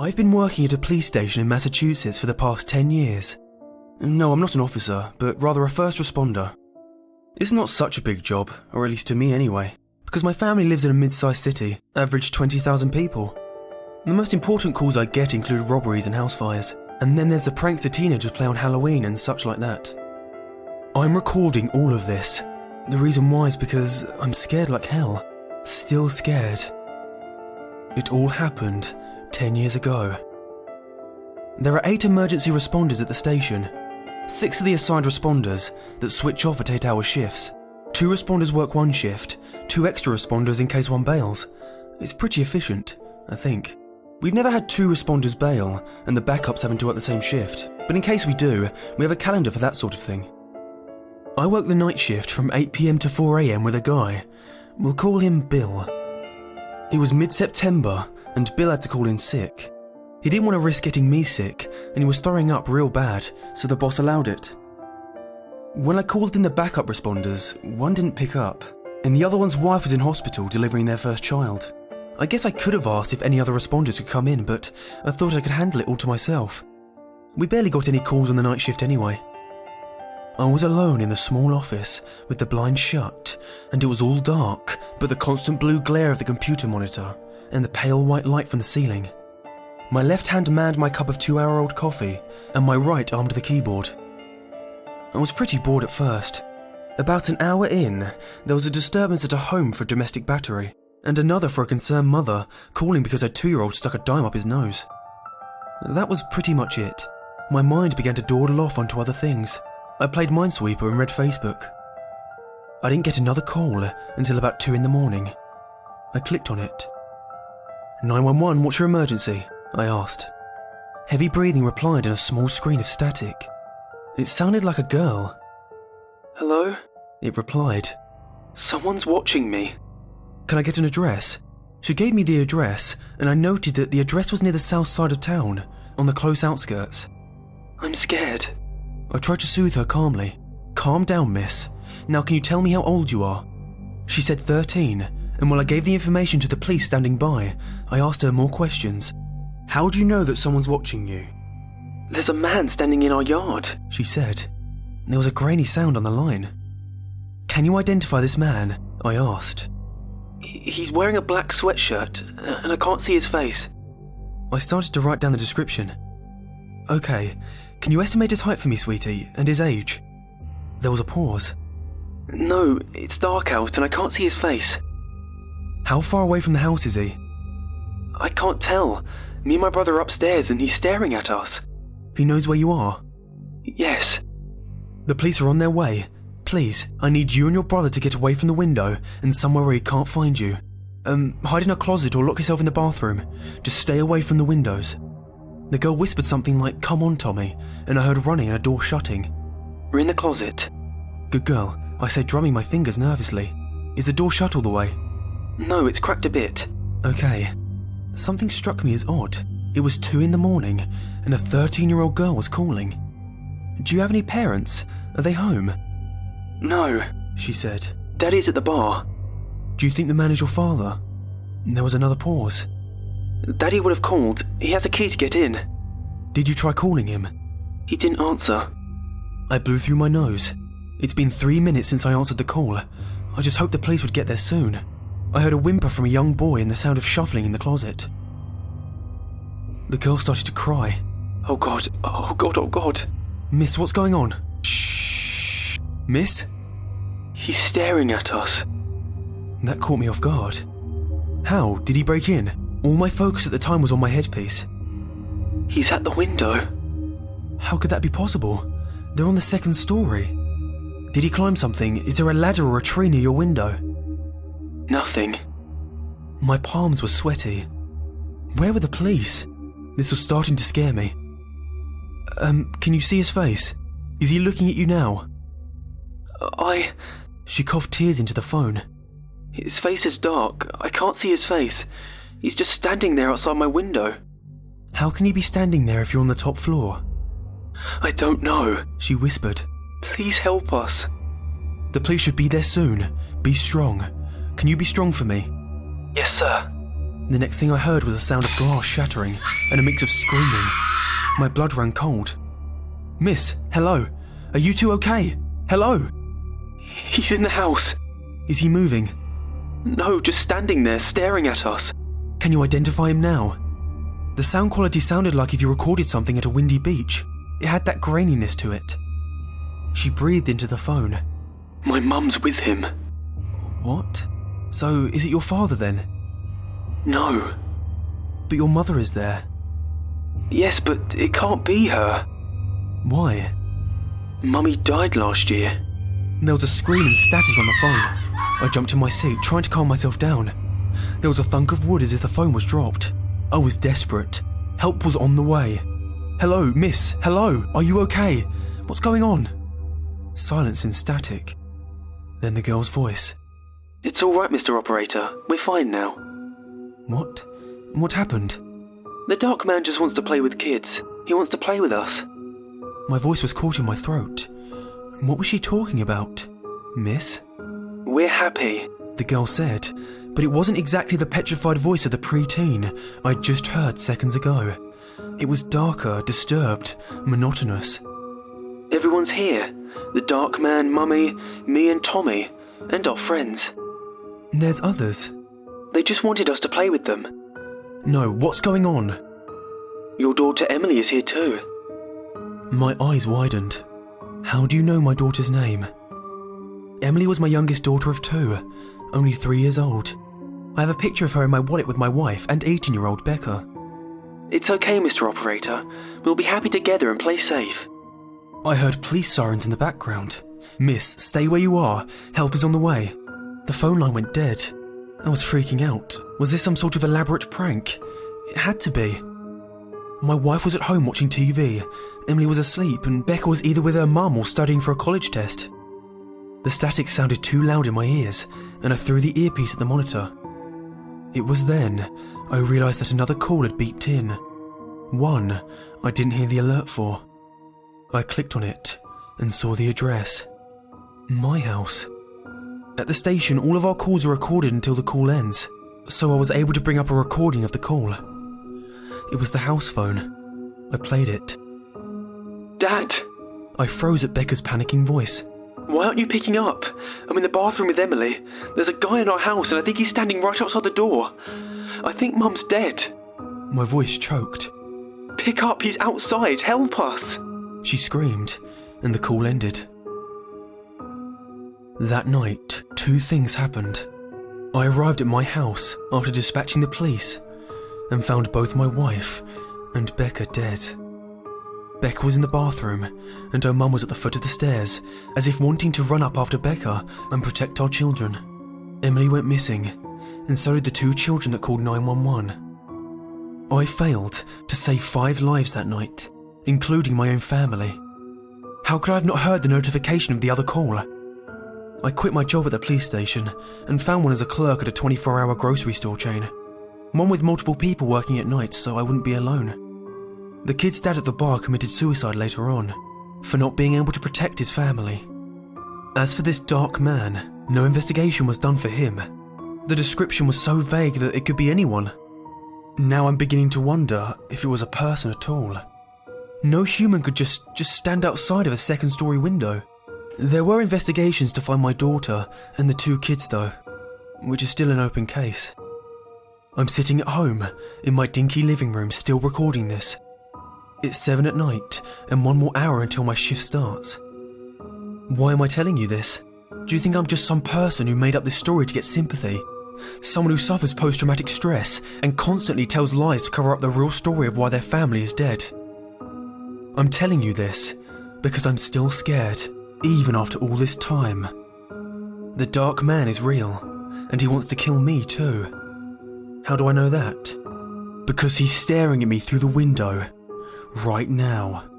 I've been working at a police station in Massachusetts for the past 10 years. No, I'm not an officer, but rather a first responder. It's not such a big job, or at least to me anyway, because my family lives in a mid sized city, average 20,000 people. The most important calls I get include robberies and house fires, and then there's the pranks the teenagers play on Halloween and such like that. I'm recording all of this. The reason why is because I'm scared like hell. Still scared. It all happened 10 years ago. There are eight emergency responders at the station. Six of the assigned responders that switch off at eight hour shifts. Two responders work one shift, two extra responders in case one bails. It's pretty efficient, I think. We've never had two responders bail and the backups having to work the same shift, but in case we do, we have a calendar for that sort of thing. I work the night shift from 8pm to 4am with a guy. We'll call him Bill. It was mid September, and Bill had to call in sick. He didn't want to risk getting me sick, and he was throwing up real bad, so the boss allowed it. When I called in the backup responders, one didn't pick up, and the other one's wife was in hospital delivering their first child. I guess I could have asked if any other responders could come in, but I thought I could handle it all to myself. We barely got any calls on the night shift anyway. I was alone in the small office with the blinds shut, and it was all dark, but the constant blue glare of the computer monitor and the pale white light from the ceiling. My left hand manned my cup of two hour old coffee, and my right armed the keyboard. I was pretty bored at first. About an hour in, there was a disturbance at a home for domestic battery and another for a concerned mother calling because her two year old stuck a dime up his nose. That was pretty much it. My mind began to dawdle off onto other things. I played Minesweeper and read Facebook. I didn't get another call until about 2 in the morning. I clicked on it. 911, what's your emergency? I asked. Heavy breathing replied in a small screen of static. It sounded like a girl. Hello? It replied. Someone's watching me. Can I get an address? She gave me the address, and I noted that the address was near the south side of town, on the close outskirts. I'm scared. I tried to soothe her calmly. Calm down, miss. Now, can you tell me how old you are? She said 13, and while I gave the information to the police standing by, I asked her more questions. How do you know that someone's watching you? There's a man standing in our yard. She said. There was a grainy sound on the line. Can you identify this man? I asked. He's wearing a black sweatshirt, uh, and I can't see his face. I started to write down the description. Okay, can you estimate his height for me, sweetie, and his age? There was a pause. No, it's dark out and I can't see his face. How far away from the house is he? I can't tell. Me and my brother are upstairs and he's staring at us. He knows where you are. Yes. The police are on their way. Please, I need you and your brother to get away from the window and somewhere where he can't find you. Um, hide in a closet or lock yourself in the bathroom. Just stay away from the windows. The girl whispered something like, Come on, Tommy, and I heard running and a door shutting. We're in the closet. Good girl, I said, drumming my fingers nervously. Is the door shut all the way? No, it's cracked a bit. Okay. Something struck me as odd. It was two in the morning, and a 13 year old girl was calling. Do you have any parents? Are they home? No, She said. Daddy's at the bar. Do you think the man is your father? There was another pause. Daddy would have called. He has a key to get in. Did you try calling him? He didn't answer. I blew through my nose. It's been three minutes since I answered the call. I just hoped the police would get there soon. I heard a whimper from a young boy and the sound of shuffling in the closet. The girl started to cry. Oh god, oh god, oh god. Miss, what's going on? Miss? He's staring at us. That caught me off guard. How? Did he break in? All my focus at the time was on my headpiece. He's at the window. How could that be possible? They're on the second story. Did he climb something? Is there a ladder or a tree near your window? Nothing. My palms were sweaty. Where were the police? This was starting to scare me. Um, can you see his face? Is he looking at you now? I. She coughed tears into the phone. His face is dark. I can't see his face. He's just standing there outside my window. How can he be standing there if you're on the top floor? I don't know. She whispered. Please help us. The police should be there soon. Be strong. Can you be strong for me? Yes, sir. The next thing I heard was a sound of glass shattering and a mix of screaming. My blood ran cold. Miss, hello. Are you two okay? Hello? He's in the house. Is he moving? No, just standing there, staring at us. Can you identify him now? The sound quality sounded like if you recorded something at a windy beach. It had that graininess to it. She breathed into the phone. My mum's with him. What? So, is it your father then? No. But your mother is there. Yes, but it can't be her. Why? Mummy died last year. There was a scream and static on the phone. I jumped in my seat, trying to calm myself down. There was a thunk of wood as if the phone was dropped. I was desperate. Help was on the way. Hello, miss, hello, are you okay? What's going on? Silence and static. Then the girl's voice. It's all right, Mr. Operator. We're fine now. What? What happened? The dark man just wants to play with kids. He wants to play with us. My voice was caught in my throat. What was she talking about? Miss? We're happy. The girl said, but it wasn't exactly the petrified voice of the preteen I'd just heard seconds ago. It was darker, disturbed, monotonous. Everyone's here. The dark man, Mummy, me and Tommy, and our friends. There's others. They just wanted us to play with them. No, what's going on? Your daughter Emily is here too. My eyes widened. How do you know my daughter's name? Emily was my youngest daughter of two, only three years old. I have a picture of her in my wallet with my wife and 18 year old Becca. It's okay, Mr. Operator. We'll be happy together and play safe. I heard police sirens in the background. Miss, stay where you are. Help is on the way. The phone line went dead. I was freaking out. Was this some sort of elaborate prank? It had to be. My wife was at home watching TV. Emily was asleep, and Becca was either with her mum or studying for a college test. The static sounded too loud in my ears, and I threw the earpiece at the monitor. It was then I realised that another call had beeped in. One I didn't hear the alert for. I clicked on it and saw the address. My house. At the station, all of our calls are recorded until the call ends, so I was able to bring up a recording of the call. It was the house phone. I played it. Dad, I froze at Becca's panicking voice. why aren't you picking up? I'm in the bathroom with Emily. There's a guy in our house, and I think he's standing right outside the door. I think Mum's dead. My voice choked. Pick up, he's outside. Help us. She screamed, and the call ended. That night, two things happened. I arrived at my house after dispatching the police and found both my wife and Becca dead. Becca was in the bathroom, and her mum was at the foot of the stairs, as if wanting to run up after Becca and protect our children. Emily went missing, and so did the two children that called 911. I failed to save five lives that night, including my own family. How could I have not heard the notification of the other call? I quit my job at the police station and found one as a clerk at a 24 hour grocery store chain. One with multiple people working at night so I wouldn't be alone. The kid's dad at the bar committed suicide later on for not being able to protect his family. As for this dark man, no investigation was done for him. The description was so vague that it could be anyone. Now I'm beginning to wonder if it was a person at all. No human could just just stand outside of a second story window. There were investigations to find my daughter and the two kids though, which is still an open case. I'm sitting at home in my dinky living room still recording this. It's 7 at night and one more hour until my shift starts. Why am I telling you this? Do you think I'm just some person who made up this story to get sympathy? Someone who suffers post traumatic stress and constantly tells lies to cover up the real story of why their family is dead? I'm telling you this because I'm still scared, even after all this time. The Dark Man is real, and he wants to kill me too. How do I know that? Because he's staring at me through the window, right now.